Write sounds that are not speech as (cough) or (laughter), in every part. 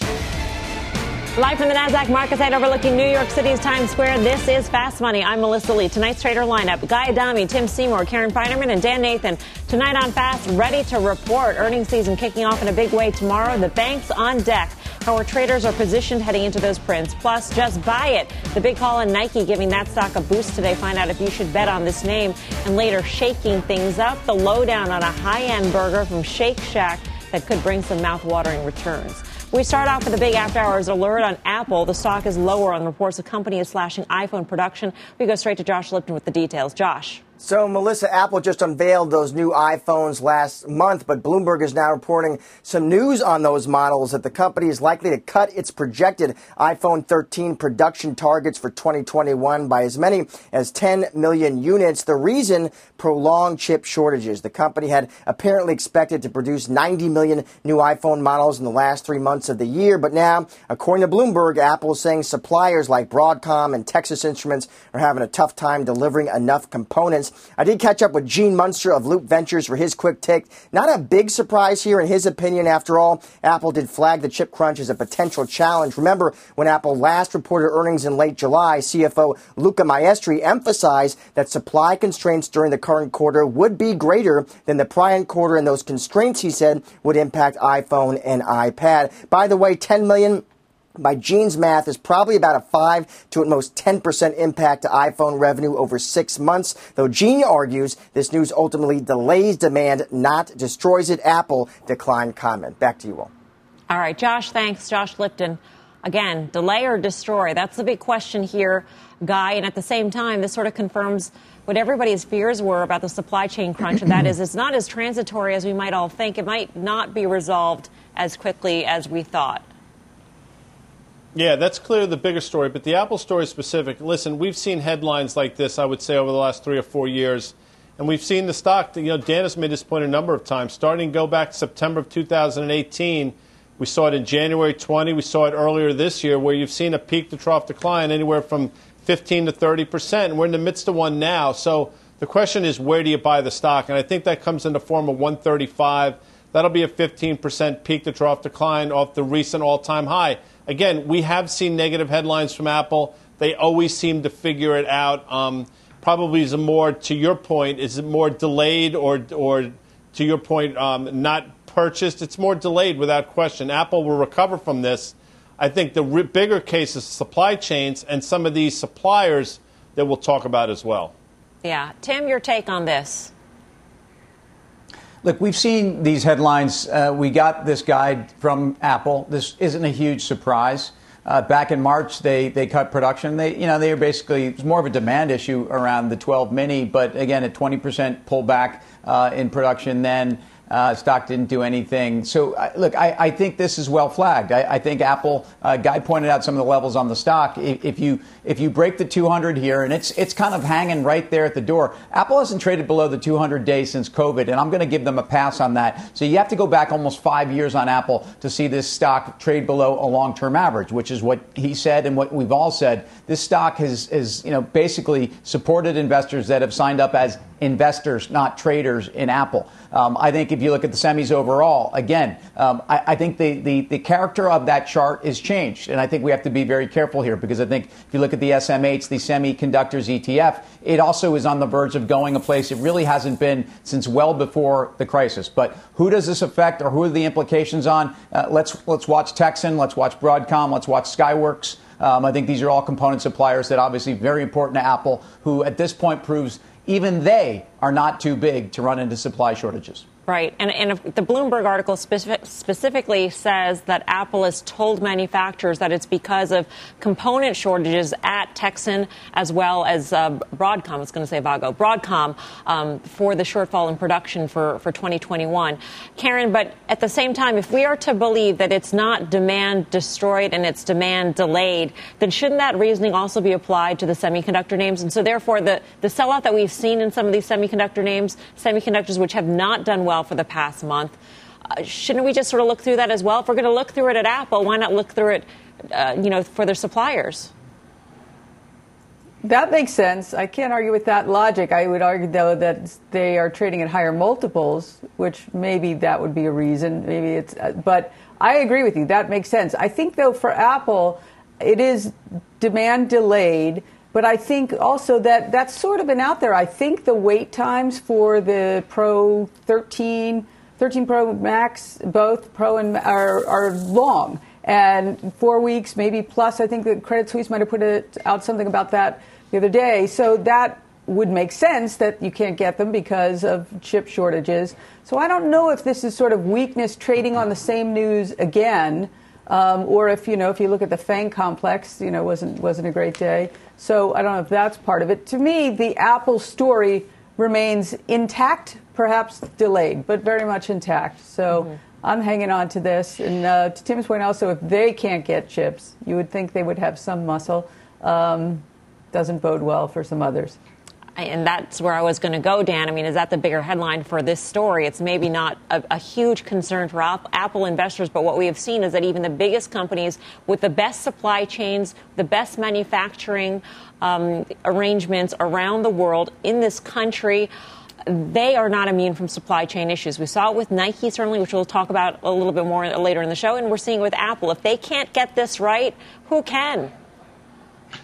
Live from the NASDAQ market site overlooking New York City's Times Square, this is Fast Money. I'm Melissa Lee. Tonight's trader lineup Guy Adami, Tim Seymour, Karen Finerman, and Dan Nathan. Tonight on Fast, ready to report. Earnings season kicking off in a big way tomorrow. The banks on deck. How our traders are positioned heading into those prints. Plus, just buy it. The big call on Nike giving that stock a boost today. Find out if you should bet on this name. And later, shaking things up. The lowdown on a high end burger from Shake Shack that could bring some mouth-watering returns. We start off with a big after hours alert on Apple. The stock is lower on reports the company is slashing iPhone production. We go straight to Josh Lipton with the details. Josh. So, Melissa, Apple just unveiled those new iPhones last month, but Bloomberg is now reporting some news on those models that the company is likely to cut its projected iPhone 13 production targets for 2021 by as many as 10 million units. The reason, prolonged chip shortages. The company had apparently expected to produce 90 million new iPhone models in the last three months of the year, but now, according to Bloomberg, Apple is saying suppliers like Broadcom and Texas Instruments are having a tough time delivering enough components. I did catch up with Gene Munster of Loop Ventures for his quick take. Not a big surprise here in his opinion, after all. Apple did flag the chip crunch as a potential challenge. Remember, when Apple last reported earnings in late July, CFO Luca Maestri emphasized that supply constraints during the current quarter would be greater than the prior quarter, and those constraints, he said, would impact iPhone and iPad. By the way, 10 million by Gene's math, is probably about a 5 to at most 10% impact to iPhone revenue over six months. Though Gene argues this news ultimately delays demand, not destroys it. Apple declined comment. Back to you all. All right, Josh, thanks. Josh Lipton. Again, delay or destroy? That's the big question here, Guy. And at the same time, this sort of confirms what everybody's fears were about the supply chain crunch, and that is it's not as transitory as we might all think. It might not be resolved as quickly as we thought. Yeah, that's clearly the bigger story. But the Apple story specific, listen, we've seen headlines like this, I would say, over the last three or four years. And we've seen the stock, you know, Dan has made this point a number of times. Starting go back to September of 2018, we saw it in January 20, we saw it earlier this year, where you've seen a peak to trough decline anywhere from 15 to 30 percent. And we're in the midst of one now. So the question is, where do you buy the stock? And I think that comes in the form of 135. That'll be a 15 percent peak to trough decline off the recent all time high again, we have seen negative headlines from Apple. They always seem to figure it out. Um, probably is more to your point. Is it more delayed or or to your point, um, not purchased? It's more delayed without question. Apple will recover from this. I think the r- bigger case is supply chains and some of these suppliers that we'll talk about as well. Yeah, Tim, your take on this? Look, we've seen these headlines. Uh, we got this guide from Apple. This isn't a huge surprise. Uh, back in March, they, they cut production. They you know they are basically it's more of a demand issue around the 12 mini, but again, a 20% pullback uh, in production then. Uh, stock didn't do anything. So, uh, look, I, I, think this is well flagged. I, I think Apple, uh, Guy pointed out some of the levels on the stock. If, if, you if you break the 200 here, and it's it's kind of hanging right there at the door. Apple hasn't traded below the 200 days since COVID, and I'm going to give them a pass on that. So you have to go back almost five years on Apple to see this stock trade below a long-term average, which is what he said and what we've all said. This stock has is you know basically supported investors that have signed up as investors, not traders in Apple. Um, I think if you look at the semis overall, again, um, I, I, think the, the, the, character of that chart is changed. And I think we have to be very careful here because I think if you look at the SMH, the semiconductors ETF, it also is on the verge of going a place it really hasn't been since well before the crisis. But who does this affect or who are the implications on? Uh, let's, let's watch Texan, let's watch Broadcom, let's watch Skyworks. Um, I think these are all component suppliers that obviously very important to Apple, who at this point proves even they are not too big to run into supply shortages. Right. And, and the Bloomberg article specific, specifically says that Apple has told manufacturers that it's because of component shortages at Texan as well as uh, Broadcom. I was going to say Avago. Broadcom um, for the shortfall in production for, for 2021. Karen, but at the same time, if we are to believe that it's not demand destroyed and it's demand delayed, then shouldn't that reasoning also be applied to the semiconductor names? And so therefore, the, the sellout that we've seen in some of these semiconductor names, semiconductors which have not done well well for the past month. Uh, shouldn't we just sort of look through that as well? If we're going to look through it at Apple, why not look through it, uh, you know, for their suppliers? That makes sense. I can't argue with that logic. I would argue, though, that they are trading at higher multiples, which maybe that would be a reason. Maybe it's, uh, but I agree with you. That makes sense. I think, though, for Apple, it is demand delayed. But I think also that that's sort of been out there. I think the wait times for the Pro 13, 13 Pro Max, both Pro and are, are long and four weeks, maybe plus. I think that Credit Suisse might have put it out something about that the other day. So that would make sense that you can't get them because of chip shortages. So I don't know if this is sort of weakness trading on the same news again, um, or if you know if you look at the Fang complex, you know wasn't wasn't a great day. So I don't know if that's part of it. To me, the Apple story remains intact, perhaps delayed, but very much intact. So. Mm-hmm. I'm hanging on to this. And uh, to Tim's point, also, if they can't get chips, you would think they would have some muscle. Um, doesn't bode well for some others. And that's where I was going to go, Dan. I mean, is that the bigger headline for this story? It's maybe not a, a, huge concern for Apple investors, but what we have seen is that even the biggest companies with the best supply chains, the best manufacturing um, arrangements around the world in this country, they are not immune from supply chain issues. We saw it with Nike, certainly, which we'll talk about a little bit more later in the show, and we're seeing it with Apple. If they can't get this right, who can?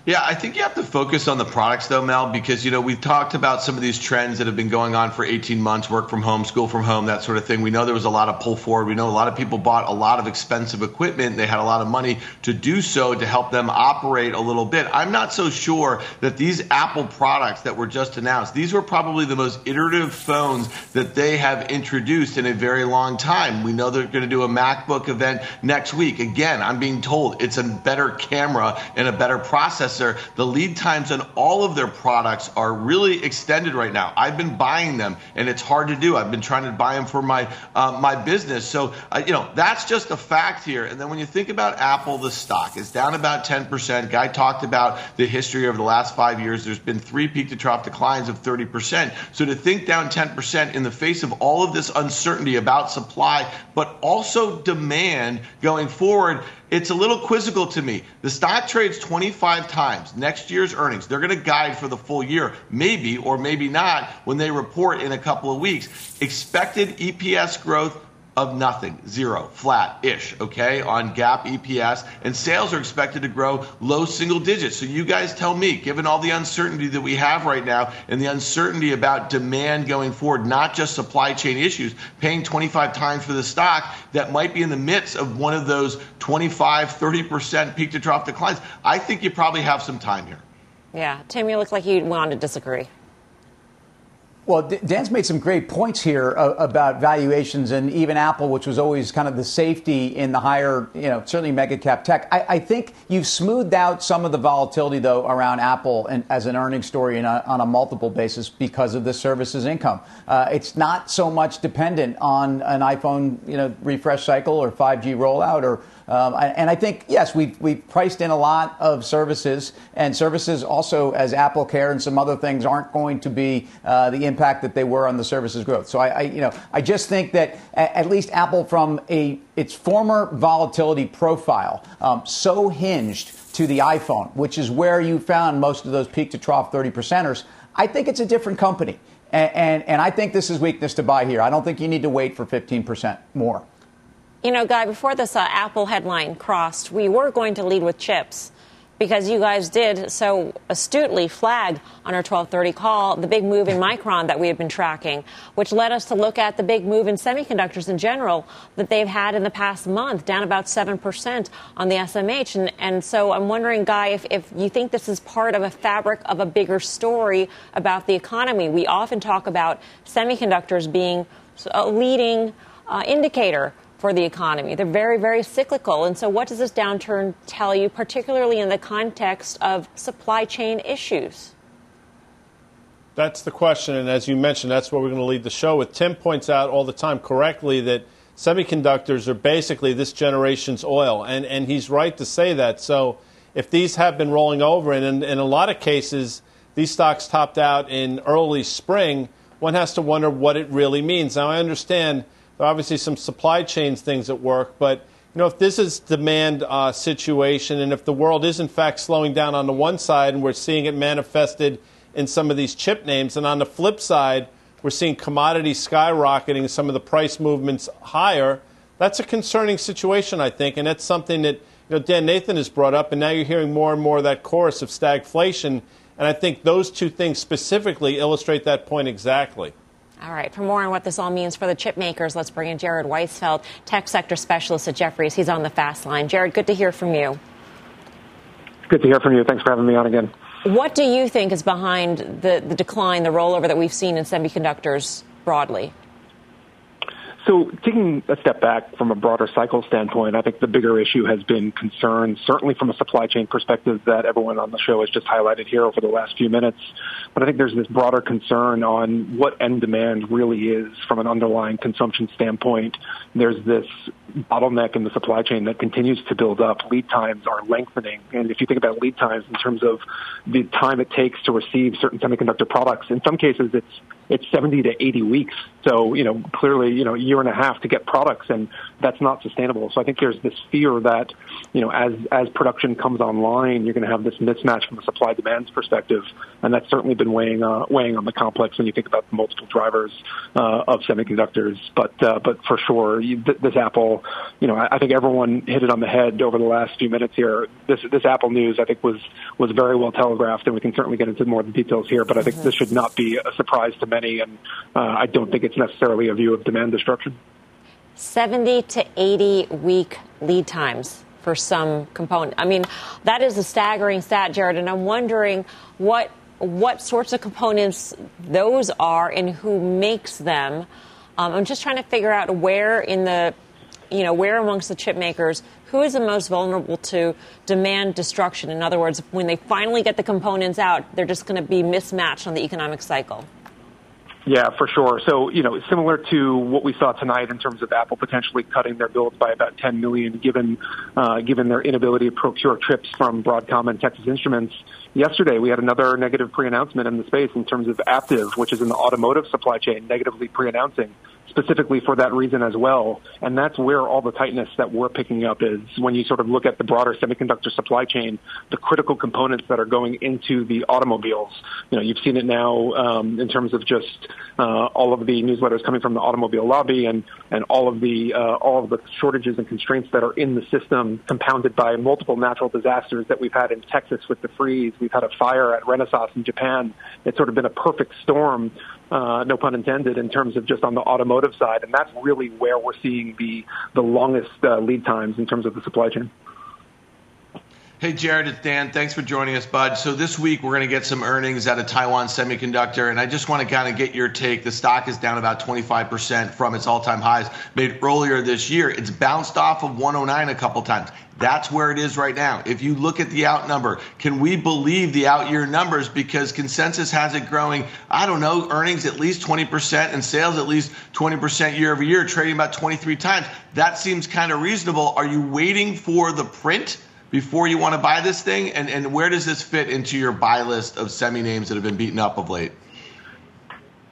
Yeah, I think you have to focus on the products though, Mel, because you know we've talked about some of these trends that have been going on for 18 months, work from home, school from home, that sort of thing. We know there was a lot of pull forward. We know a lot of people bought a lot of expensive equipment. They had a lot of money to do so to help them operate a little bit. I'm not so sure that these Apple products that were just announced, these were probably the most iterative phones that they have introduced in a very long time. We know they're going to do a MacBook event next week. Again, I'm being told it's a better camera and a better processor processor, the lead times on all of their products are really extended right now. I've been buying them, and it's hard to do. I've been trying to buy them for my uh, my business. So uh, you know that's just a fact here. And then when you think about Apple, the stock is down about 10%. Guy talked about the history over the last five years. There's been three peak to trough declines of 30%. So to think down 10% in the face of all of this uncertainty about supply, but also demand going forward it's a little quizzical to me. The stock trades 25 times next year's earnings. They're going to guide for the full year, maybe or maybe not when they report in a couple of weeks. Expected EPS growth of nothing, zero, flat ish, okay, on GAAP EPS. And sales are expected to grow low single digits. So you guys tell me, given all the uncertainty that we have right now and the uncertainty about demand going forward, not just supply chain issues, paying 25 times for the stock that might be in the midst of one of those 25, 30% peak to trough declines, I think you probably have some time here. Yeah. Tim, you look like you want to disagree. Well, Dan's made some great points here uh, about valuations and even Apple, which was always kind of the safety in the higher, you know, certainly mega cap tech. I, I think you've smoothed out some of the volatility, though, around Apple and, as an earnings story a, on a multiple basis because of the services income. Uh, it's not so much dependent on an iPhone, you know, refresh cycle or 5G rollout or um, and I think, yes, we've, we've priced in a lot of services, and services also, as Apple Care and some other things, aren't going to be uh, the impact that they were on the services growth. So I, I you know, I just think that at least Apple, from a its former volatility profile, um, so hinged to the iPhone, which is where you found most of those peak to trough 30 percenters. I think it's a different company. And, and, and, I think this is weakness to buy here. I don't think you need to wait for 15% more. You know, Guy, before this uh, Apple headline crossed, we were going to lead with chips because you guys did so astutely flag on our 1230 call the big move in Micron that we have been tracking, which led us to look at the big move in semiconductors in general that they've had in the past month, down about 7% on the SMH. And, and so I'm wondering, Guy, if, if you think this is part of a fabric of a bigger story about the economy. We often talk about semiconductors being a leading uh, indicator for the economy. They're very, very cyclical. And so, what does this downturn tell you, particularly in the context of supply chain issues? That's the question. And as you mentioned, that's what we're going to lead the show with. Tim points out all the time correctly that semiconductors are basically this generation's oil. And, and he's right to say that. So, if these have been rolling over, and in, in a lot of cases, these stocks topped out in early spring, one has to wonder what it really means. Now, I understand there are obviously some supply chains things at work, but you know, if this is demand uh, situation, and if the world is in fact slowing down on the one side, and we're seeing it manifested in some of these chip names, and on the flip side, we're seeing commodities skyrocketing, some of the price movements higher, That's a concerning situation, I think, and that's something that you know Dan Nathan has brought up, and now you're hearing more and more of that chorus of stagflation, and I think those two things specifically illustrate that point exactly. All right. For more on what this all means for the chip makers, let's bring in Jared Weisfeld, tech sector specialist at Jefferies. He's on the fast line. Jared, good to hear from you. Good to hear from you. Thanks for having me on again. What do you think is behind the, the decline, the rollover that we've seen in semiconductors broadly? So, taking a step back from a broader cycle standpoint, I think the bigger issue has been concern, certainly from a supply chain perspective, that everyone on the show has just highlighted here over the last few minutes. But I think there's this broader concern on what end demand really is from an underlying consumption standpoint. There's this bottleneck in the supply chain that continues to build up. Lead times are lengthening. And if you think about lead times in terms of the time it takes to receive certain semiconductor products, in some cases it's it's 70 to 80 weeks. So, you know, clearly, you know, a year and a half to get products and that's not sustainable. So I think there's this fear that, you know, as, as production comes online, you're going to have this mismatch from a supply demand perspective. And that's certainly been weighing, uh, weighing on the complex when you think about the multiple drivers, uh, of semiconductors. But, uh, but for sure, you, this Apple, you know, I, I think everyone hit it on the head over the last few minutes here. This, this Apple news, I think was, was very well telegraphed and we can certainly get into more of the details here, but I think this should not be a surprise to many. And, uh, I don't think it's necessarily a view of demand destruction. 70 to 80 week lead times for some component. I mean, that is a staggering stat, Jared, and I'm wondering what what sorts of components those are and who makes them. Um, I'm just trying to figure out where in the you know, where amongst the chip makers, who is the most vulnerable to demand destruction? In other words, when they finally get the components out, they're just going to be mismatched on the economic cycle. Yeah, for sure. So, you know, similar to what we saw tonight in terms of Apple potentially cutting their builds by about 10 million, given uh, given their inability to procure chips from Broadcom and Texas Instruments. Yesterday, we had another negative pre-announcement in the space in terms of Aptiv, which is in the automotive supply chain, negatively pre-announcing specifically for that reason as well. And that's where all the tightness that we're picking up is when you sort of look at the broader semiconductor supply chain, the critical components that are going into the automobiles. You know, you've seen it now um, in terms of just uh, all of the newsletters coming from the automobile lobby and and all of the uh, all of the shortages and constraints that are in the system, compounded by multiple natural disasters that we've had in Texas with the freeze. We've had a fire at Renesas in Japan. It's sort of been a perfect storm uh, no pun intended, in terms of just on the automotive side, and that's really where we're seeing the the longest uh, lead times in terms of the supply chain. Hey, Jared, it's Dan. Thanks for joining us, bud. So this week we're going to get some earnings out of Taiwan Semiconductor, and I just want to kind of get your take. The stock is down about 25% from its all-time highs made earlier this year. It's bounced off of 109 a couple times. That's where it is right now. If you look at the out number, can we believe the out year numbers? Because consensus has it growing, I don't know, earnings at least 20% and sales at least 20% year over year, trading about 23 times. That seems kind of reasonable. Are you waiting for the print? Before you want to buy this thing? And, and where does this fit into your buy list of semi names that have been beaten up of late?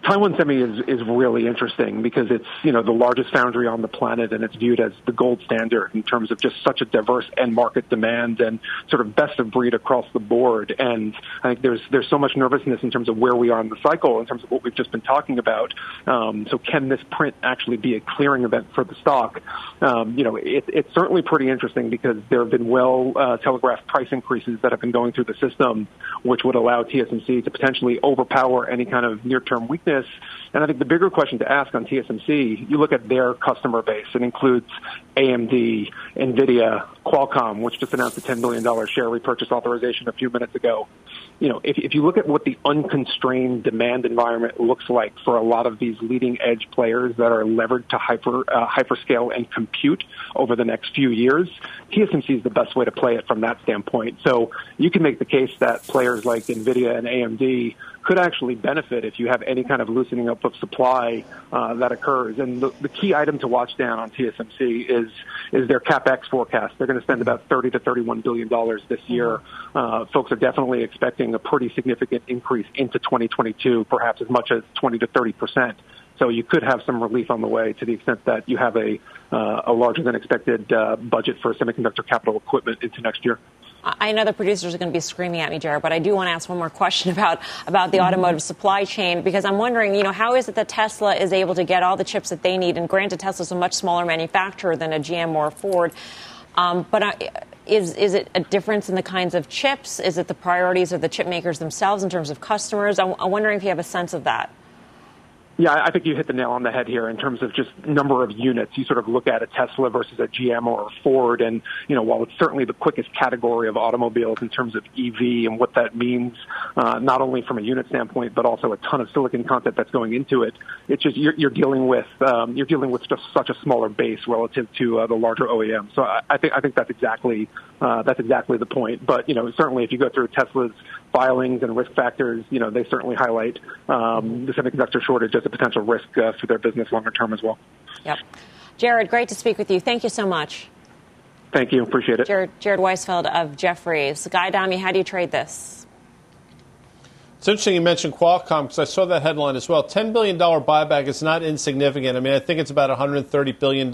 Taiwan Semi is, is really interesting because it's, you know, the largest foundry on the planet and it's viewed as the gold standard in terms of just such a diverse end market demand and sort of best of breed across the board. And I think there's, there's so much nervousness in terms of where we are in the cycle, in terms of what we've just been talking about. Um, so can this print actually be a clearing event for the stock? Um, you know, it, it's certainly pretty interesting because there have been well uh, telegraphed price increases that have been going through the system, which would allow TSMC to potentially overpower any kind of near-term weakness And I think the bigger question to ask on TSMC, you look at their customer base. It includes AMD, NVIDIA, Qualcomm, which just announced a $10 billion share repurchase authorization a few minutes ago. You know, if, if you look at what the unconstrained demand environment looks like for a lot of these leading edge players that are levered to hyper, uh, hyperscale and compute over the next few years, TSMC is the best way to play it from that standpoint. So you can make the case that players like NVIDIA and AMD could actually benefit if you have any kind of loosening up of supply uh, that occurs. And the, the key item to watch down on TSMC is is their capex forecast. They're going to spend about 30 to 31 billion dollars this year. Uh, folks are definitely expecting a pretty significant increase into 2022, perhaps as much as 20 to 30 percent. So you could have some relief on the way to the extent that you have a uh, a larger than expected uh, budget for semiconductor capital equipment into next year. I know the producers are going to be screaming at me, Jared, but I do want to ask one more question (laughs) about, about the mm-hmm. automotive supply chain because I'm wondering, you know, how is it that Tesla is able to get all the chips that they need? And granted, Tesla's a much smaller manufacturer than a GM or a Ford. Um, but I, is, is it a difference in the kinds of chips? Is it the priorities of the chip makers themselves in terms of customers? I'm, I'm wondering if you have a sense of that. Yeah, I think you hit the nail on the head here in terms of just number of units. You sort of look at a Tesla versus a GM or a Ford, and you know, while it's certainly the quickest category of automobiles in terms of EV and what that means, uh, not only from a unit standpoint, but also a ton of silicon content that's going into it. It's just you're, you're dealing with um, you're dealing with just such a smaller base relative to uh, the larger OEM. So I, I think I think that's exactly uh, that's exactly the point. But you know, certainly if you go through Tesla's filings and risk factors, you know, they certainly highlight um, the semiconductor shortage as a potential risk uh, for their business longer term as well. Yep. Jared, great to speak with you. Thank you so much. Thank you. Appreciate it. Jared, Jared Weisfeld of Jefferies. Guy Adami, how do you trade this? It's interesting you mentioned Qualcomm because I saw that headline as well. $10 billion buyback is not insignificant. I mean, I think it's about $130 billion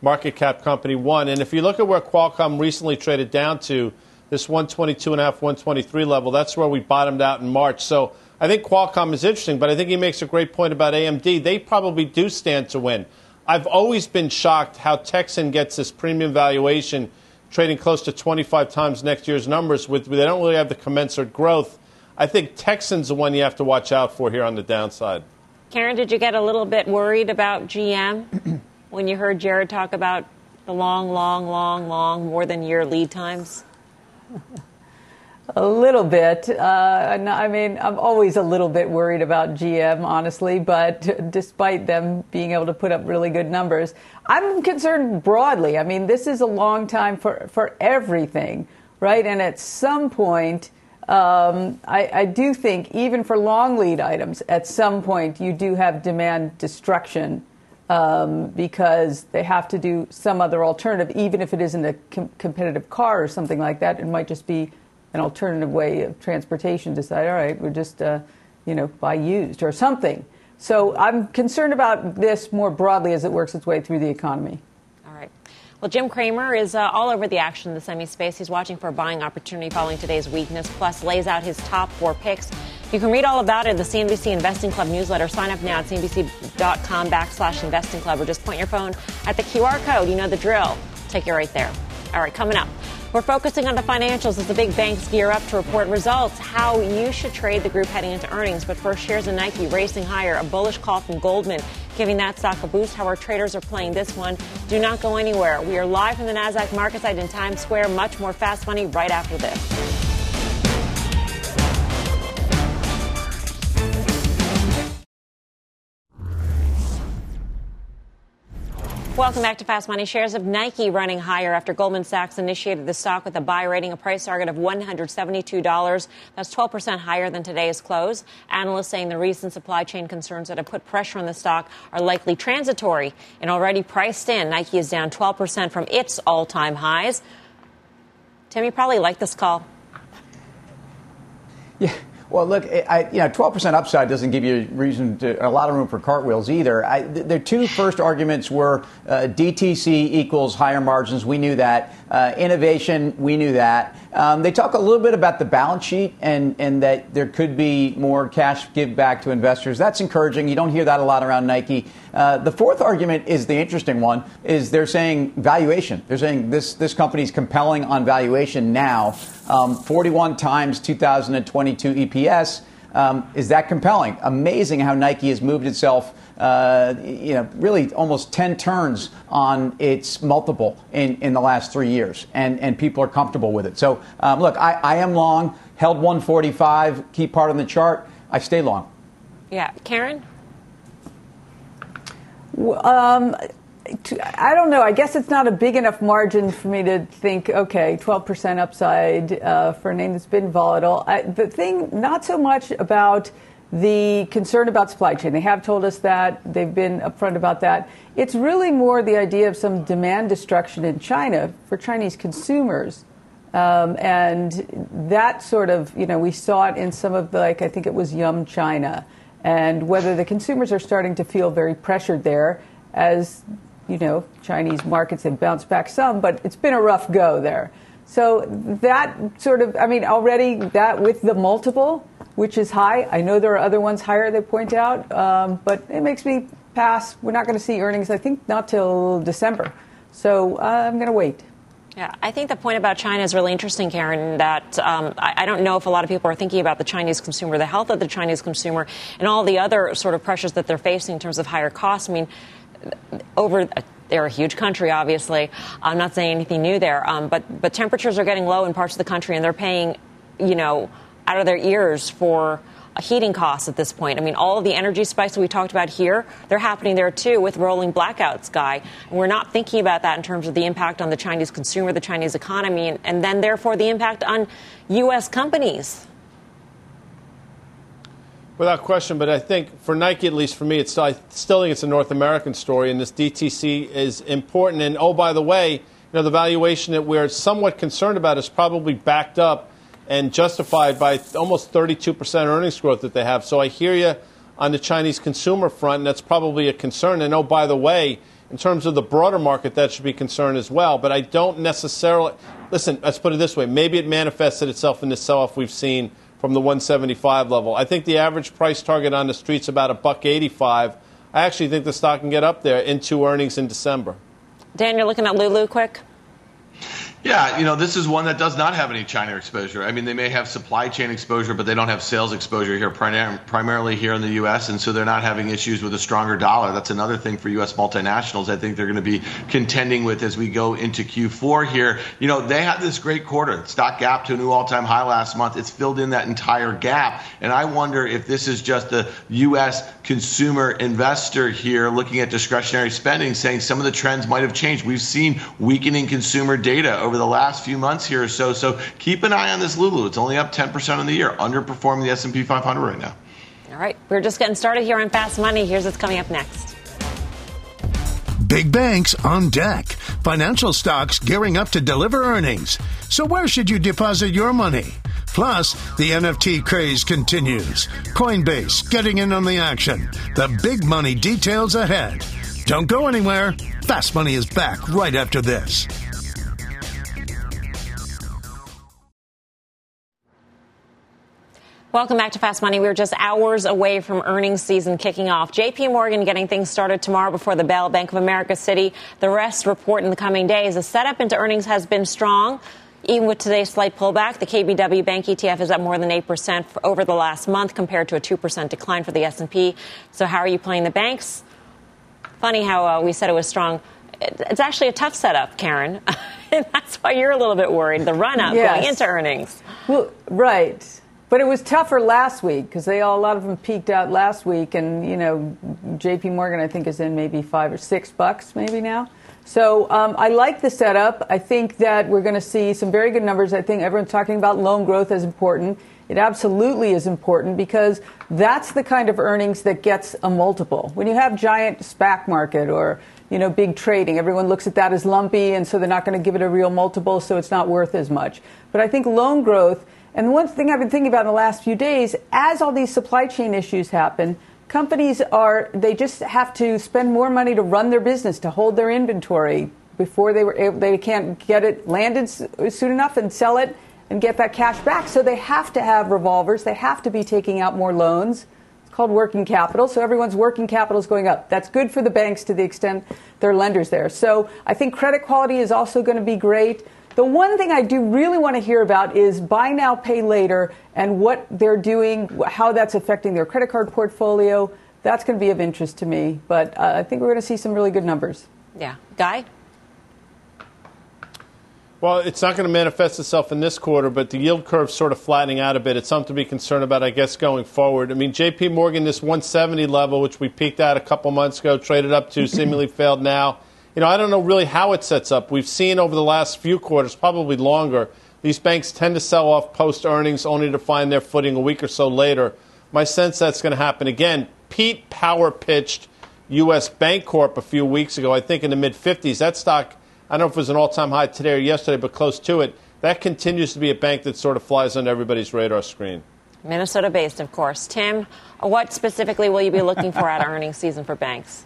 market cap company, one. And if you look at where Qualcomm recently traded down to, this 122 and a half, 123 level. That's where we bottomed out in March. So I think Qualcomm is interesting, but I think he makes a great point about AMD. They probably do stand to win. I've always been shocked how Texan gets this premium valuation, trading close to 25 times next year's numbers. With they don't really have the commensurate growth. I think Texan's the one you have to watch out for here on the downside. Karen, did you get a little bit worried about GM (clears throat) when you heard Jared talk about the long, long, long, long, more than year lead times? A little bit. Uh, I mean, I'm always a little bit worried about GM, honestly, but (laughs) despite them being able to put up really good numbers, I'm concerned broadly. I mean, this is a long time for, for everything, right? And at some point, um, I, I do think, even for long lead items, at some point you do have demand destruction um, because they have to do some other alternative, even if it isn't a com- competitive car or something like that. It might just be an alternative way of transportation. Decide, all right, we're just, uh, you know, buy used or something. So I'm concerned about this more broadly as it works its way through the economy. All right. Well, Jim Cramer is uh, all over the action in the semi space. He's watching for a buying opportunity following today's weakness, plus lays out his top four picks. You can read all about it in the CNBC Investing Club newsletter. Sign up now at cnbc.com backslash investing club or just point your phone at the QR code. You know the drill. Take you right there. All right, coming up. We're focusing on the financials as the big banks gear up to report results, how you should trade the group heading into earnings. But first, shares of Nike racing higher, a bullish call from Goldman, giving that stock a boost. How our traders are playing this one. Do not go anywhere. We are live from the NASDAQ market site in Times Square. Much more fast money right after this. Welcome back to Fast Money. Shares of Nike running higher after Goldman Sachs initiated the stock with a buy rating, a price target of $172. That's 12% higher than today's close. Analysts saying the recent supply chain concerns that have put pressure on the stock are likely transitory and already priced in. Nike is down 12% from its all time highs. Tim, you probably like this call. Yeah. Well, look, I, you know, 12% upside doesn't give you reason to, a lot of room for cartwheels either. I, the two first arguments were uh, DTC equals higher margins. We knew that. Uh, innovation, we knew that. Um, they talk a little bit about the balance sheet and, and that there could be more cash give back to investors. That's encouraging. You don't hear that a lot around Nike. Uh, the fourth argument is the interesting one, is they're saying valuation. They're saying this, this company is compelling on valuation now. Um, 41 times 2022 EPS. Um, is that compelling? Amazing how Nike has moved itself uh, you know, really almost 10 turns on its multiple in, in the last three years, and, and people are comfortable with it. So, um, look, I, I am long, held 145, key part on the chart. I stay long. Yeah. Karen? Um, I don't know. I guess it's not a big enough margin for me to think, okay, 12% upside uh, for a name that's been volatile. I, the thing, not so much about the concern about supply chain. They have told us that. They've been upfront about that. It's really more the idea of some demand destruction in China for Chinese consumers. Um, and that sort of, you know, we saw it in some of the, like, I think it was Yum China. And whether the consumers are starting to feel very pressured there as, you know, Chinese markets have bounced back some, but it's been a rough go there. So that sort of, I mean, already that with the multiple, which is high. I know there are other ones higher, they point out, um, but it makes me pass. We're not going to see earnings, I think, not till December. So uh, I'm going to wait. Yeah, I think the point about China is really interesting, Karen. That um, I, I, don't know if a lot of people are thinking about the Chinese consumer, the health of the Chinese consumer, and all the other sort of pressures that they're facing in terms of higher costs. I mean, over they're a huge country, obviously. I'm not saying anything new there, um, but but temperatures are getting low in parts of the country, and they're paying, you know, out of their ears for heating costs at this point. I mean, all of the energy spikes we talked about here, they're happening there too with rolling blackouts, Guy. And we're not thinking about that in terms of the impact on the Chinese consumer, the Chinese economy, and, and then therefore the impact on U.S. companies. Without question, but I think for Nike, at least for me, it's I still think it's a North American story, and this DTC is important. And oh, by the way, you know the valuation that we're somewhat concerned about is probably backed up and justified by almost 32% earnings growth that they have. So I hear you on the Chinese consumer front, and that's probably a concern. And oh, by the way, in terms of the broader market, that should be concerned as well. But I don't necessarily listen. Let's put it this way: maybe it manifested itself in the sell-off we've seen from the 175 level. I think the average price target on the street's about a buck 85. I actually think the stock can get up there into earnings in December. Dan, you're looking at Lulu quick. Yeah, you know, this is one that does not have any China exposure. I mean, they may have supply chain exposure, but they don't have sales exposure here, primarily here in the U.S., and so they're not having issues with a stronger dollar. That's another thing for U.S. multinationals I think they're going to be contending with as we go into Q4 here. You know, they had this great quarter. Stock gap to a new all time high last month. It's filled in that entire gap. And I wonder if this is just the U.S. consumer investor here looking at discretionary spending, saying some of the trends might have changed. We've seen weakening consumer data over over the last few months here or so. So keep an eye on this Lulu. It's only up 10% in the year, underperforming the S&P 500 right now. All right, we're just getting started here on Fast Money. Here's what's coming up next. Big banks on deck. Financial stocks gearing up to deliver earnings. So where should you deposit your money? Plus, the NFT craze continues. Coinbase getting in on the action. The big money details ahead. Don't go anywhere. Fast Money is back right after this. Welcome back to Fast Money. We're just hours away from earnings season kicking off. JP Morgan getting things started tomorrow before the bell. Bank of America Citi, The rest report in the coming days. The setup into earnings has been strong. Even with today's slight pullback, the KBW Bank ETF is up more than 8% over the last month compared to a 2% decline for the S&P. So how are you playing the banks? Funny how uh, we said it was strong. It's actually a tough setup, Karen. (laughs) and that's why you're a little bit worried. The run up yes. going into earnings. Well, right. But it was tougher last week because they all a lot of them peaked out last week, and you know, J.P. Morgan I think is in maybe five or six bucks maybe now. So um, I like the setup. I think that we're going to see some very good numbers. I think everyone's talking about loan growth as important. It absolutely is important because that's the kind of earnings that gets a multiple. When you have giant SPAC market or you know big trading, everyone looks at that as lumpy, and so they're not going to give it a real multiple, so it's not worth as much. But I think loan growth and the one thing I've been thinking about in the last few days, as all these supply chain issues happen, companies are they just have to spend more money to run their business to hold their inventory before they were able, they can't get it landed soon enough and sell it and get that cash back. So they have to have revolvers. They have to be taking out more loans. It's called working capital. So everyone's working capital is going up. That's good for the banks to the extent they're lenders there. So I think credit quality is also going to be great. The one thing I do really want to hear about is buy now, pay later, and what they're doing, how that's affecting their credit card portfolio. That's going to be of interest to me. But uh, I think we're going to see some really good numbers. Yeah. Guy? Well, it's not going to manifest itself in this quarter, but the yield curve sort of flattening out a bit. It's something to be concerned about, I guess, going forward. I mean, J.P. Morgan, this 170 level, which we peaked at a couple months ago, traded up to, seemingly failed now you know, I don't know really how it sets up. We've seen over the last few quarters, probably longer, these banks tend to sell off post earnings only to find their footing a week or so later. My sense that's going to happen again. Pete Power pitched U.S. Bancorp a few weeks ago, I think in the mid 50s. That stock, I don't know if it was an all time high today or yesterday, but close to it. That continues to be a bank that sort of flies on everybody's radar screen. Minnesota based, of course. Tim, what specifically will you be looking for at earnings season for banks?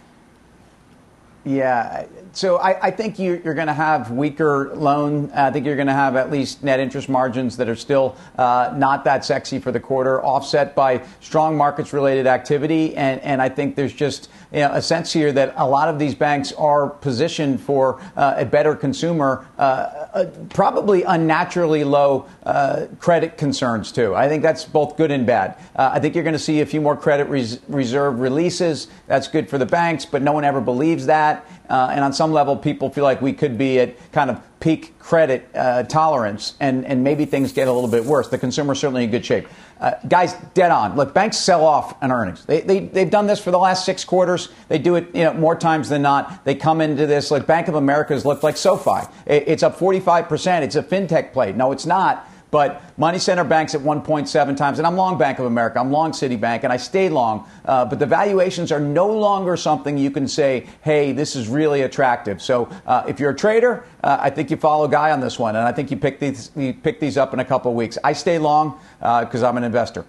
Yeah. So I, I think you, are going to have weaker loan. I think you're going to have at least net interest margins that are still uh, not that sexy for the quarter, offset by strong markets related activity. And, and I think there's just you know, a sense here that a lot of these banks are positioned for uh, a better consumer, uh, uh probably unnaturally low uh, credit concerns too. I think that's both good and bad. Uh, I think you're going to see a few more credit res- reserve releases. That's good for the banks, but no one ever believes that. Uh, and on some level, people feel like we could be at kind of peak credit uh, tolerance, and, and maybe things get a little bit worse. The consumer's certainly in good shape. Uh, guys, dead on. Look, banks sell off on earnings. They, they, they've done this for the last six quarters. They do it you know, more times than not. They come into this like Bank of America has looked like SoFi. It, it's up 45%. It's a fintech play. No, it's not. But money center banks at 1.7 times, and I'm long Bank of America, I'm long Citibank, and I stay long. Uh, but the valuations are no longer something you can say, hey, this is really attractive. So uh, if you're a trader, uh, I think you follow Guy on this one, and I think you pick these, you pick these up in a couple of weeks. I stay long because uh, I'm an investor.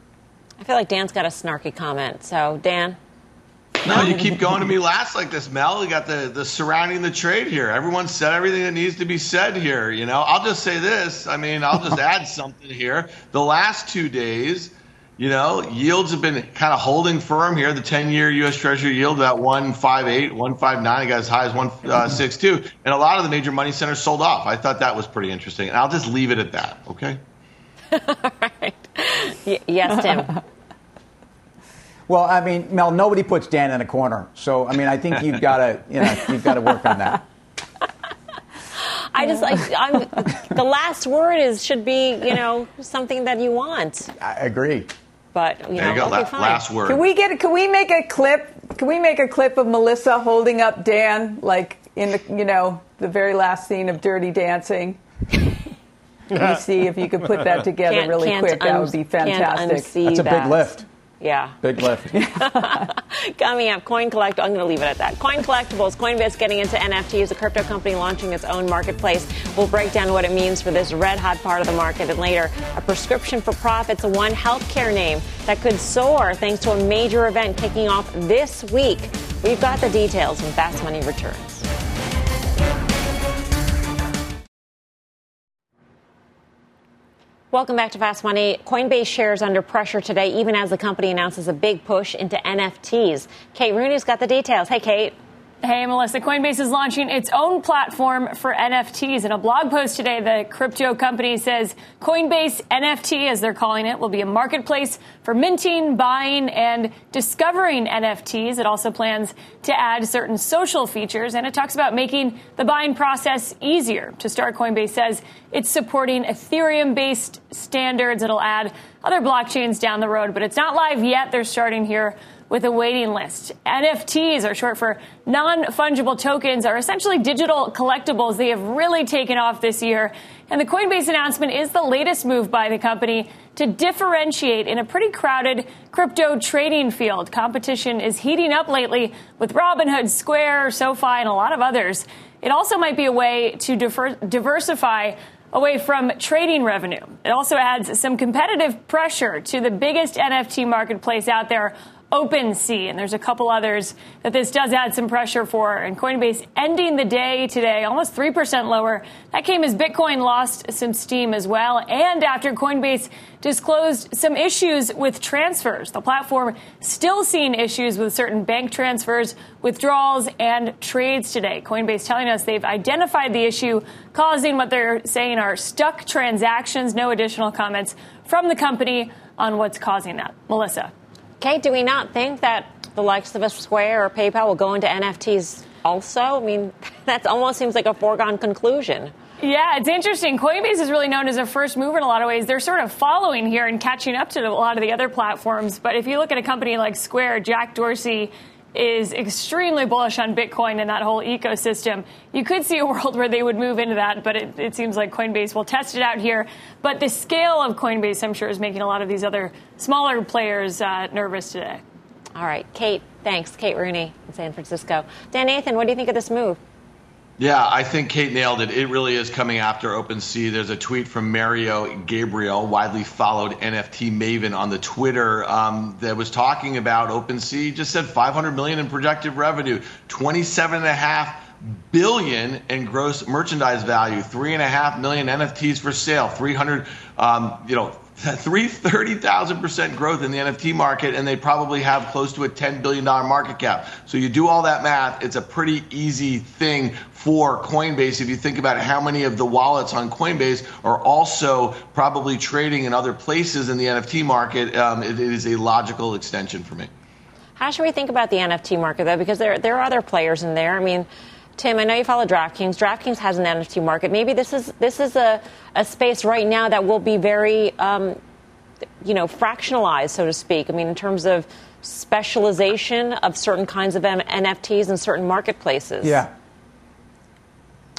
I feel like Dan's got a snarky comment. So, Dan? No, you keep going to me last like this, Mel. You got the, the surrounding the trade here. Everyone said everything that needs to be said here. You know, I'll just say this. I mean, I'll just (laughs) add something here. The last two days, you know, yields have been kind of holding firm here. The 10 year U.S. Treasury yield at 158, 159, it got as high as 162. Uh, and a lot of the major money centers sold off. I thought that was pretty interesting. And I'll just leave it at that, okay? (laughs) All right. Y- yes, Tim. (laughs) Well, I mean, Mel, nobody puts Dan in a corner, so I mean, I think you've got to, you know, you've got to work on that. (laughs) I just like I'm, the last word is should be you know something that you want. I agree. But you there know, you go. La- last word. Can we get? Can we make a clip? Can we make a clip of Melissa holding up Dan like in the you know the very last scene of Dirty Dancing? you (laughs) see if you could put that together can't, really can't quick. Un- that would be fantastic. That's a that. big lift. Yeah. Big lift. (laughs) Coming up, Coin Collect. I'm going to leave it at that. Coin Collectibles, Coinbase getting into NFTs, a crypto company launching its own marketplace. We'll break down what it means for this red hot part of the market. And later, a prescription for profits, a one healthcare name that could soar thanks to a major event kicking off this week. We've got the details when Fast Money returns. Welcome back to Fast Money. Coinbase shares under pressure today, even as the company announces a big push into NFTs. Kate Rooney's got the details. Hey, Kate. Hey, Melissa. Coinbase is launching its own platform for NFTs. In a blog post today, the crypto company says Coinbase NFT, as they're calling it, will be a marketplace for minting, buying, and discovering NFTs. It also plans to add certain social features, and it talks about making the buying process easier. To start, Coinbase says it's supporting Ethereum based standards. It'll add other blockchains down the road, but it's not live yet. They're starting here with a waiting list. NFTs are short for non fungible tokens, are essentially digital collectibles. They have really taken off this year. And the Coinbase announcement is the latest move by the company to differentiate in a pretty crowded crypto trading field. Competition is heating up lately with Robinhood, Square, SoFi, and a lot of others. It also might be a way to diver- diversify away from trading revenue. It also adds some competitive pressure to the biggest NFT marketplace out there, OpenSea, and there's a couple others that this does add some pressure for. And Coinbase ending the day today almost 3% lower. That came as Bitcoin lost some steam as well, and after Coinbase disclosed some issues with transfers. The platform still seeing issues with certain bank transfers, withdrawals, and trades today. Coinbase telling us they've identified the issue causing what they're saying are stuck transactions. No additional comments from the company on what's causing that. Melissa. Kate, do we not think that the likes of a Square or PayPal will go into NFTs also? I mean, (laughs) that almost seems like a foregone conclusion. Yeah, it's interesting. Coinbase is really known as a first mover in a lot of ways. They're sort of following here and catching up to a lot of the other platforms. But if you look at a company like Square, Jack Dorsey is extremely bullish on Bitcoin and that whole ecosystem. You could see a (laughs) world where they would move into that, but it, it, seems like Coinbase will test it out here. But the scale of Coinbase, I'm sure, is making a lot of these other smaller players uh, nervous today. All right, Kate, thanks. Kate Rooney in San Francisco. Dan Nathan, what do you think of this move? Yeah, I think Kate nailed it. It really is coming after OpenSea. There's a tweet from Mario Gabriel, widely followed NFT maven on the Twitter, um, that was talking about OpenSea. Just said 500 million in projected revenue, 27 and a half billion in gross merchandise value, three and a half million NFTs for sale, 300, um, you know, (laughs) 330,000% growth in the NFT market, and they probably have close to a $10 billion market cap. So you do all that math, it's a pretty easy thing for Coinbase if you think about how many of the wallets on Coinbase are also probably trading in other places in the NFT market. Um, it, it is a logical extension for me. How should we think about the NFT market, though? Because there, there are other players in there. I mean, Tim, I know you follow DraftKings. DraftKings has an NFT market. Maybe this is this is a, a space right now that will be very, um, you know, fractionalized, so to speak. I mean, in terms of specialization of certain kinds of M- NFTs in certain marketplaces. Yeah.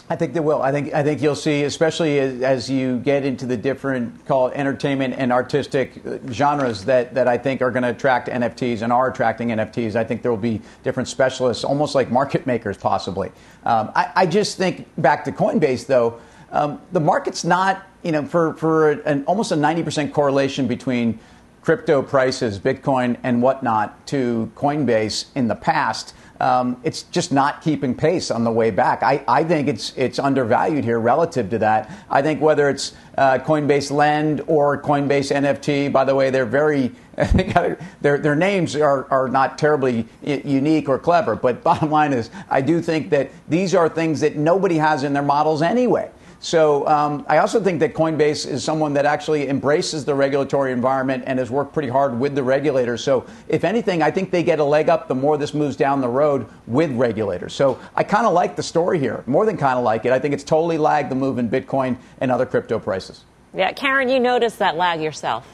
I think they will. I think I think you'll see, especially as, as, you get into the different call entertainment and artistic genres that, that I think are going to attract NFTs and are attracting NFTs. I think there will be different specialists, almost like market makers, possibly. Um, I, I, just think back to Coinbase though, um, the market's not you know for for an almost a ninety percent correlation between crypto prices, Bitcoin and whatnot, to Coinbase in the past um, it's just not keeping pace on the way back. I, I think it's it's undervalued here relative to that. I think whether it's uh, Coinbase Lend or Coinbase NFT, by the way, they're very (laughs) their their names are, are not terribly unique or clever. But bottom line is, I do think that these are things that nobody has in their models anyway. So um, I also think that Coinbase is someone that actually embraces the regulatory environment and has worked pretty hard with the regulators. So if anything, I think they get a leg up the more this moves down the road with regulators. So I kind of like the story here, more than kind of like it. I think it's totally lagged the move in Bitcoin and other crypto prices. Yeah, Karen, you noticed that lag yourself.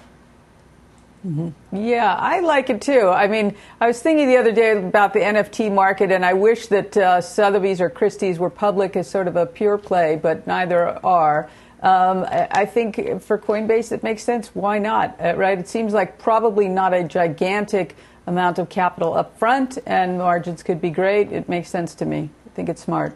Mm-hmm. Yeah, I like it too. I mean, I was thinking the other day about the NFT market, and I wish that uh, Sotheby's or Christie's were public as sort of a pure play, but neither are. Um, I think for Coinbase, it makes sense. Why not? Uh, right? It seems like probably not a gigantic amount of capital up front, and margins could be great. It makes sense to me. I think it's smart.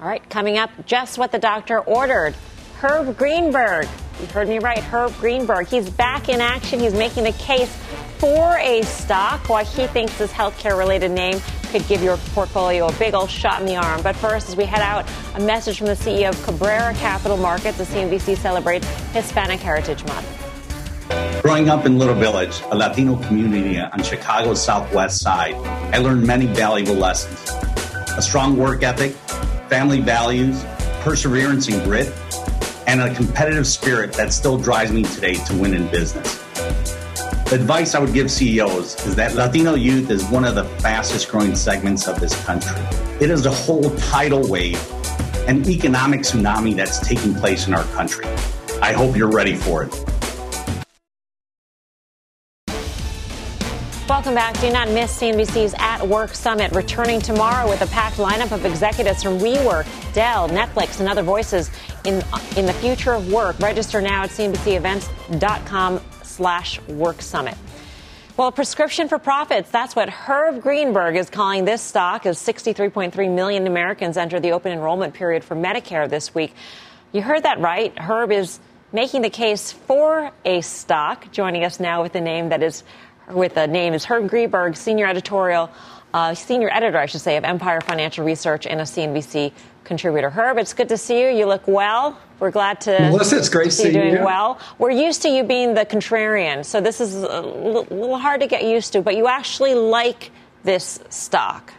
All right, coming up, just what the doctor ordered. Herb Greenberg. You heard me right, Herb Greenberg. He's back in action. He's making the case for a stock, why he thinks this healthcare related name could give your portfolio a big old shot in the arm. But first, as we head out, a message from the CEO of Cabrera Capital Markets as CNBC celebrates Hispanic Heritage Month. Growing up in Little Village, a Latino community on Chicago's southwest side, I learned many valuable lessons. A strong work ethic, family values, perseverance and grit, and a competitive spirit that still drives me today to win in business. The advice I would give CEOs is that Latino youth is one of the fastest growing segments of this country. It is a whole tidal wave an economic tsunami that's taking place in our country. I hope you're ready for it. Welcome back. Do not miss CNBC's At Work Summit, returning tomorrow with a packed lineup of executives from WeWork, Dell, Netflix, and other voices in, in the future of work. Register now at cnbcevents.com slash work summit. Well, a prescription for profits. That's what Herb Greenberg is calling this stock as 63.3 million Americans enter the open enrollment period for Medicare this week. You heard that right. Herb is making the case for a stock. Joining us now with the name that is with the name is Herb Greenberg, senior editorial, uh, senior editor, I should say, of Empire Financial Research and a CNBC contributor. Herb, it's good to see you. You look well. We're glad to. Melissa, it's great to see you doing you. well. We're used to you being the contrarian, so this is a little hard to get used to. But you actually like this stock.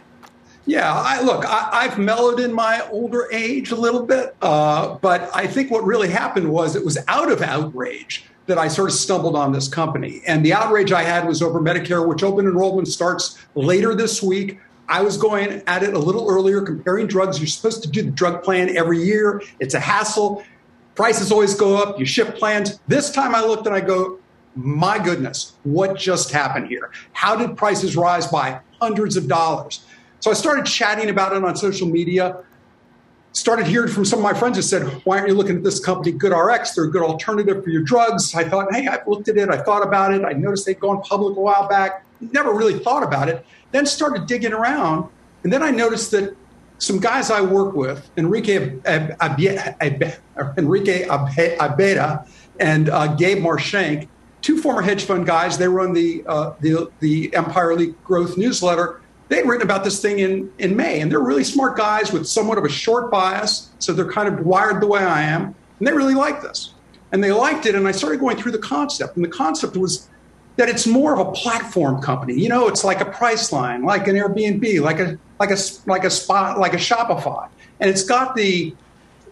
Yeah, I, look, I, have mellowed in my older age a little bit, uh, but I think what really happened was it was out of outrage that I sort of stumbled on this company. And the outrage I had was over Medicare, which open enrollment starts later this week. I was going at it a little earlier, comparing drugs. You're supposed to do the drug plan every year. It's a hassle. Prices always go up. You shift plans. This time I looked and I go, my goodness, what just happened here? How did prices rise by hundreds of dollars? So I started chatting about it on social media started hearing from some of my friends that said, why aren't you looking at this company, GoodRx? They're a good alternative for your drugs. I thought, hey, I've looked at it. I thought about it. I noticed they'd gone public a while back. Never really thought about it. Then started digging around. And then I noticed that some guys I work with, Enrique Enrique Abeyta and uh, Gabe Marshank, two former hedge fund guys. They run the uh, the the Empire Elite Growth newsletter. They'd written about this thing in in May, and they're really smart guys with somewhat of a short bias, so they're kind of wired the way I am, and they really like this, and they liked it. And I started going through the concept, and the concept was that it's more of a platform company. You know, it's like a Priceline, like an Airbnb, like a like a like a spot, like a Shopify, and it's got the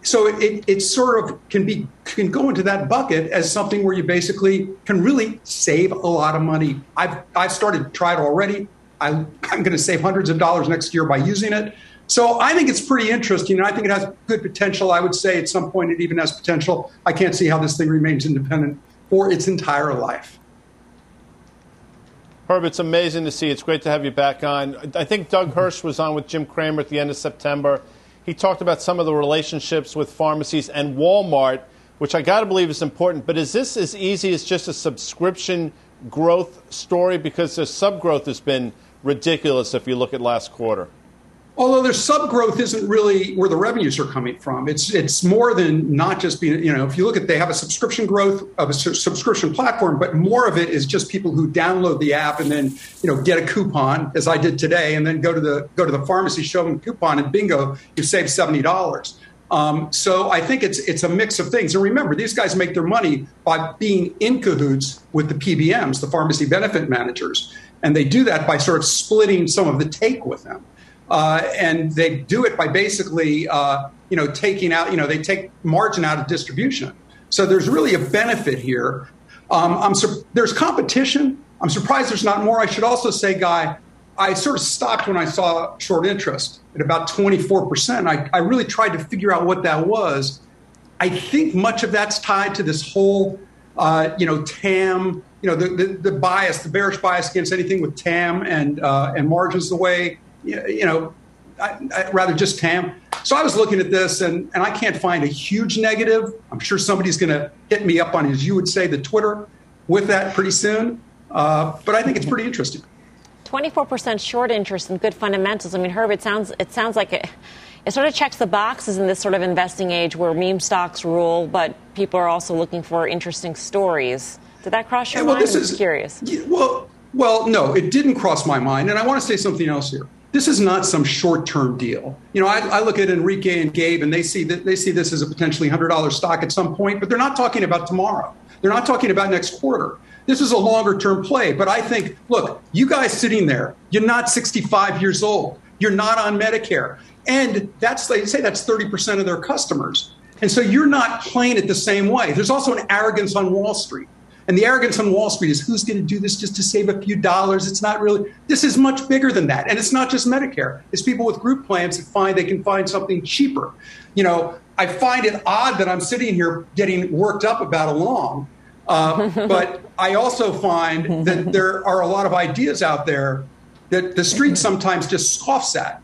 so it, it sort of can be can go into that bucket as something where you basically can really save a lot of money. I've I've started tried already. I, I'm going to save hundreds of dollars next year by using it. So I think it's pretty interesting. I think it has good potential. I would say at some point it even has potential. I can't see how this thing remains independent for its entire life. Herb, it's amazing to see. It's great to have you back on. I think Doug mm-hmm. Hirsch was on with Jim Cramer at the end of September. He talked about some of the relationships with pharmacies and Walmart, which I got to believe is important. But is this as easy as just a subscription growth story? Because the sub growth has been ridiculous if you look at last quarter although their sub growth isn't really where the revenues are coming from. It's it's more than not just being you know if you look at they have a subscription growth of a su- subscription platform, but more of it is just people who download the app and then you know get a coupon as I did today, and then go to the go to the pharmacy, show them coupon, and bingo, you save seventy dollars. Um, so I think it's it's a mix of things. And remember, these guys make their money by being in cahoots with the PBMs, the pharmacy benefit managers, and they do that by sort of splitting some of the take with them. Uh, and they do it by basically, uh, you know, taking out, you know, they take margin out of distribution. So there's really a benefit here. Um, I'm sur- there's competition. I'm surprised there's not more. I should also say, Guy, I sort of stopped when I saw short interest at about 24%. I, I really tried to figure out what that was. I think much of that's tied to this whole, uh, you know, TAM, you know, the, the, the, bias, the bearish bias against anything with TAM and, uh, and margins the way you know, I, would rather just TAM. So I was looking at this, and, and I can't find a huge negative. I'm sure somebody's going to hit me up on, as you would say, the Twitter with that pretty soon. Uh, but I think it's pretty interesting. 24% short interest and good fundamentals. I mean, Herb, it sounds it sounds like it, it sort of checks the boxes in this sort of investing age where meme stocks rule, but people are also looking for interesting stories. Did that cross your yeah, well, mind? I'm is, curious. Well, well, no, it didn't cross my mind, and I want to say something else here this is not some short-term deal. You know, I, I, look at Enrique and Gabe, and they see that they see this as a potentially hundred dollar stock at some point, but they're not talking about tomorrow. They're not talking about next quarter. This is a longer-term play. But I think, look, you guys sitting there, you're not 65 years old. You're not on Medicare, and that's they say that's 30 percent of their customers. And so you're not playing it the same way. There's also an arrogance on Wall Street. And the arrogance on Wall Street is who's going to do this just to save a few dollars? It's not really, this is much bigger than that. And it's not just Medicare, it's people with group plans that find they can find something cheaper. You know, I find it odd that I'm sitting here getting worked up about a long, uh, (laughs) but I also find that (laughs) there are a lot of ideas out there that the street sometimes just scoffs at.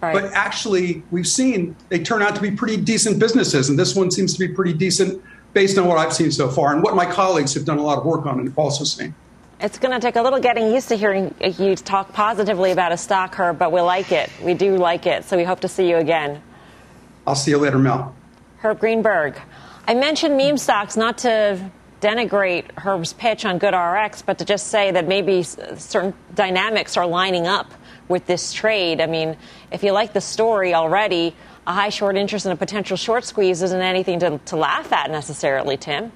Right. But actually, we've seen they turn out to be pretty decent businesses, and this one seems to be pretty decent based on what I've seen so far and what my colleagues have done a lot of work on and also seen. It's going to take a little getting used to hearing you talk positively about a stock, Herb, but we like it. We do like it. So we hope to see you again. I'll see you later, Mel. Herb Greenberg. I mentioned meme stocks not to denigrate Herb's pitch on GoodRx, but to just say that maybe certain dynamics are lining up with this trade. I mean, if you like the story already, a high short interest and a potential short squeeze isn't anything to, to laugh at necessarily, Tim.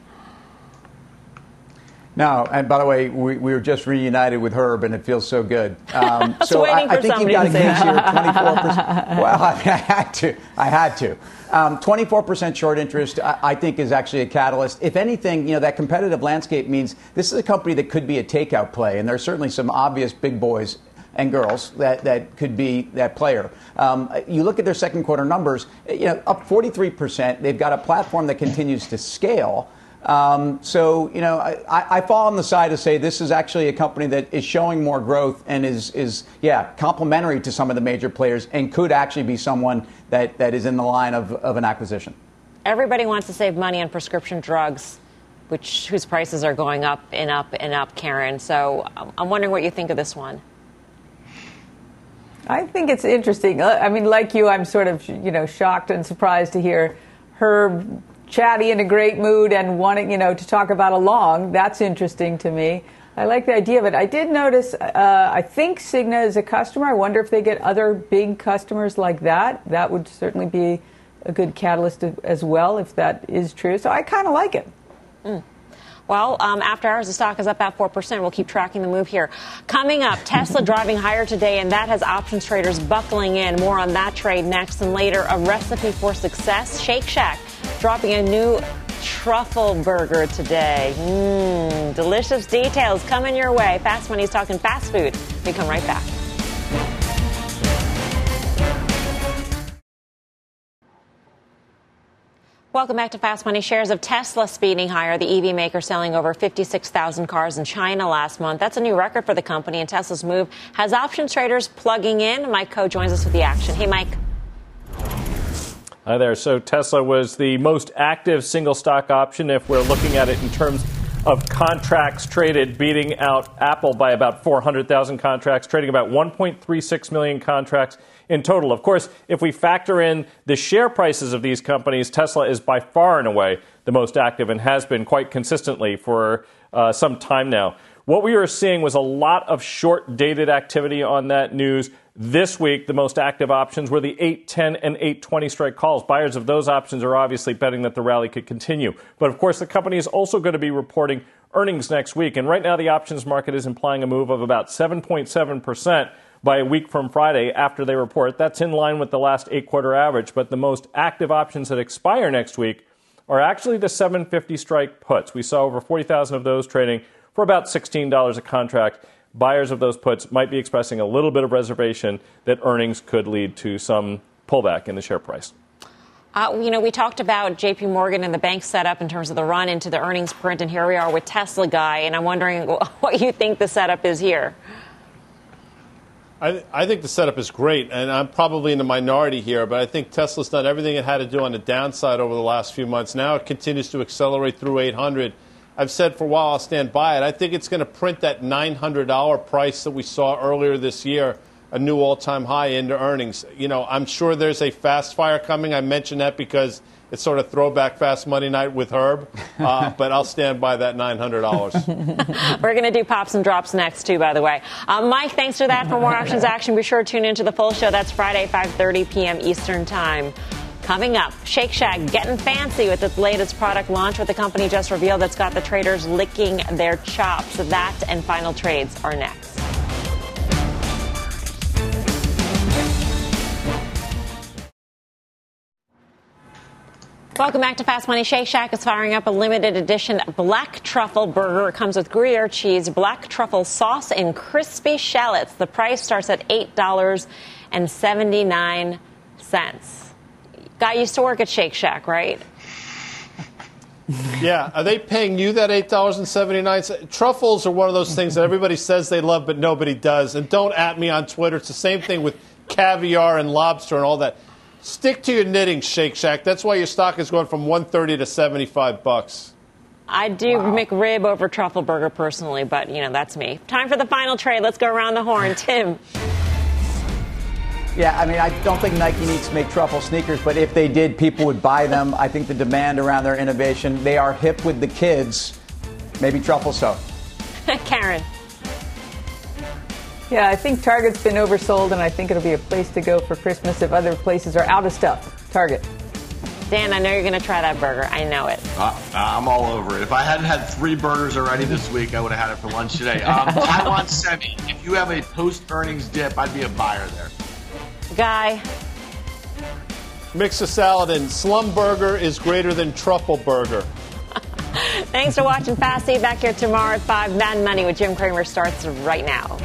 No, and by the way, we, we were just reunited with Herb, and it feels so good. (laughs) Um, so I, I, think you've got to give your 24%. well, I, mean, I, had to. I had to. Um, 24% short interest, I, I, think, is actually a catalyst. If anything, you know, that competitive landscape means this is a company that could be a takeout play, and there are certainly some obvious big boys and girls that, that could be that player. Um, you look at their second quarter numbers, you know, up 43%. They've got a platform that continues to scale. Um, so, you know, I, I, fall on the side to say this is actually a company that is showing more growth and is, is yeah, complementary to some of the major players and could actually be someone that, that is in the line of, of an acquisition. Everybody wants to save money on prescription drugs, which whose prices are going up and up and up, Karen. So I'm wondering what you think of this one. I think it's interesting. Uh, I mean, like you, I'm sort of you know shocked and surprised to hear her chatty in a great mood and wanting you know to talk about a long. That's interesting to me. I like the idea of it. I did notice. Uh, I think Cigna is a customer. I wonder if they get other big customers like that. That would certainly be a good catalyst as well if that is true. So I kind of like it. Mm. Well, um, after hours, the stock is up about 4%. We'll keep tracking the move here. Coming up, Tesla driving higher today, and that has options traders buckling in. More on that trade next. And later, a recipe for success. Shake Shack dropping a new truffle burger today. Mmm, delicious details coming your way. Fast Money's talking fast food. We come right back. Welcome back to Fast Money. Shares of Tesla speeding higher. The EV maker selling over 56,000 cars in China last month. That's a new record for the company, and Tesla's move has options traders plugging in. Mike Khouw joins us with the action. Hey, Mike. Hi there. So Tesla was the most active single stock option if we're looking at it in terms of contracts traded, beating out Apple by about 400,000 contracts, trading about 1.36 million contracts in total. Of course, if we factor in the share prices of these companies, Tesla is by far and away the most active and has been quite consistently for uh, some time now. What we were seeing was a lot of short dated activity on that news. This week, the most active options were the 810 and 820 strike calls. Buyers of those options are obviously betting that the rally could continue. But of course, the company is also going to be reporting earnings next week. And right now, the options market is implying a move of about 7.7% by a week from Friday after they report. That's in line with the last eight quarter average, but the most active options that expire next week are actually the 750 strike puts. We saw over 40,000 of those trading for about $16 a contract. Buyers of those puts might be expressing a little bit of reservation that earnings could lead to some pullback in the share price. Uh, you know, we talked about J.P. Morgan and the bank setup in terms of the run into the earnings print, and here we are with Tesla guy, and I'm wondering (laughs) what you think the setup is here. I, I, think the setup is great, and I'm probably in the minority here, but I think Tesla's done everything it had to do on the downside over the last few months. Now it continues to accelerate through 800. I've said for a while I'll stand by it. I think it's going to print that $900 price that we saw earlier this year, a new all-time high into earnings. You know, I'm sure there's a fast fire coming. I mentioned that because it's sort of throwback fast money night with Herb, uh, (laughs) but I'll stand by that $900. (laughs) We're going to do pops and drops next, too, by the way. Um, Mike, thanks for that. For more (laughs) options action, be sure to tune into the full show. That's Friday, 5.30 p.m. Eastern Time. Coming up, Shake Shack getting fancy with its latest product launch, what the company just revealed that's got the traders licking their chops. That and final trades are next. Welcome back to Fast Money. Shake Shack is firing up a limited edition black truffle burger. It comes with Gruyere cheese, black truffle sauce, and crispy shallots. The price starts at $8.79. Guy used to work at Shake Shack, right? (laughs) yeah, are they paying you that eight dollars and seventy nine cents? Truffles are one of those things that everybody says they love, but nobody does. And don't at me on Twitter. It's the same thing with caviar and lobster and all that. Stick to your knitting, Shake Shack. That's why your stock is going from 130 to 75 bucks. I do wow. McRib over truffle burger personally, but you know that's me. Time for the final trade. Let's go around the horn, (laughs) Tim. Yeah, I mean, I don't think Nike needs to make truffle sneakers, but if they did, people would buy them. I think the demand around their innovation, they are hip with the kids. Maybe truffle so. (laughs) Karen. Yeah, I think Target's been oversold, and I think it'll be a place to go for Christmas if other places are out of stuff. Target. Dan, I know you're going to try that burger. I know it. Uh, I'm all over it. If I hadn't had three burgers already this week, I would have had it for lunch today. Um, (laughs) Taiwan Semi. If you have a post earnings dip, I'd be a buyer there. Guy. Mix a salad and slum burger is greater than truffle burger. (laughs) Thanks for watching Fast. See you back here tomorrow at 5. Mad Money with Jim Cramer starts right now.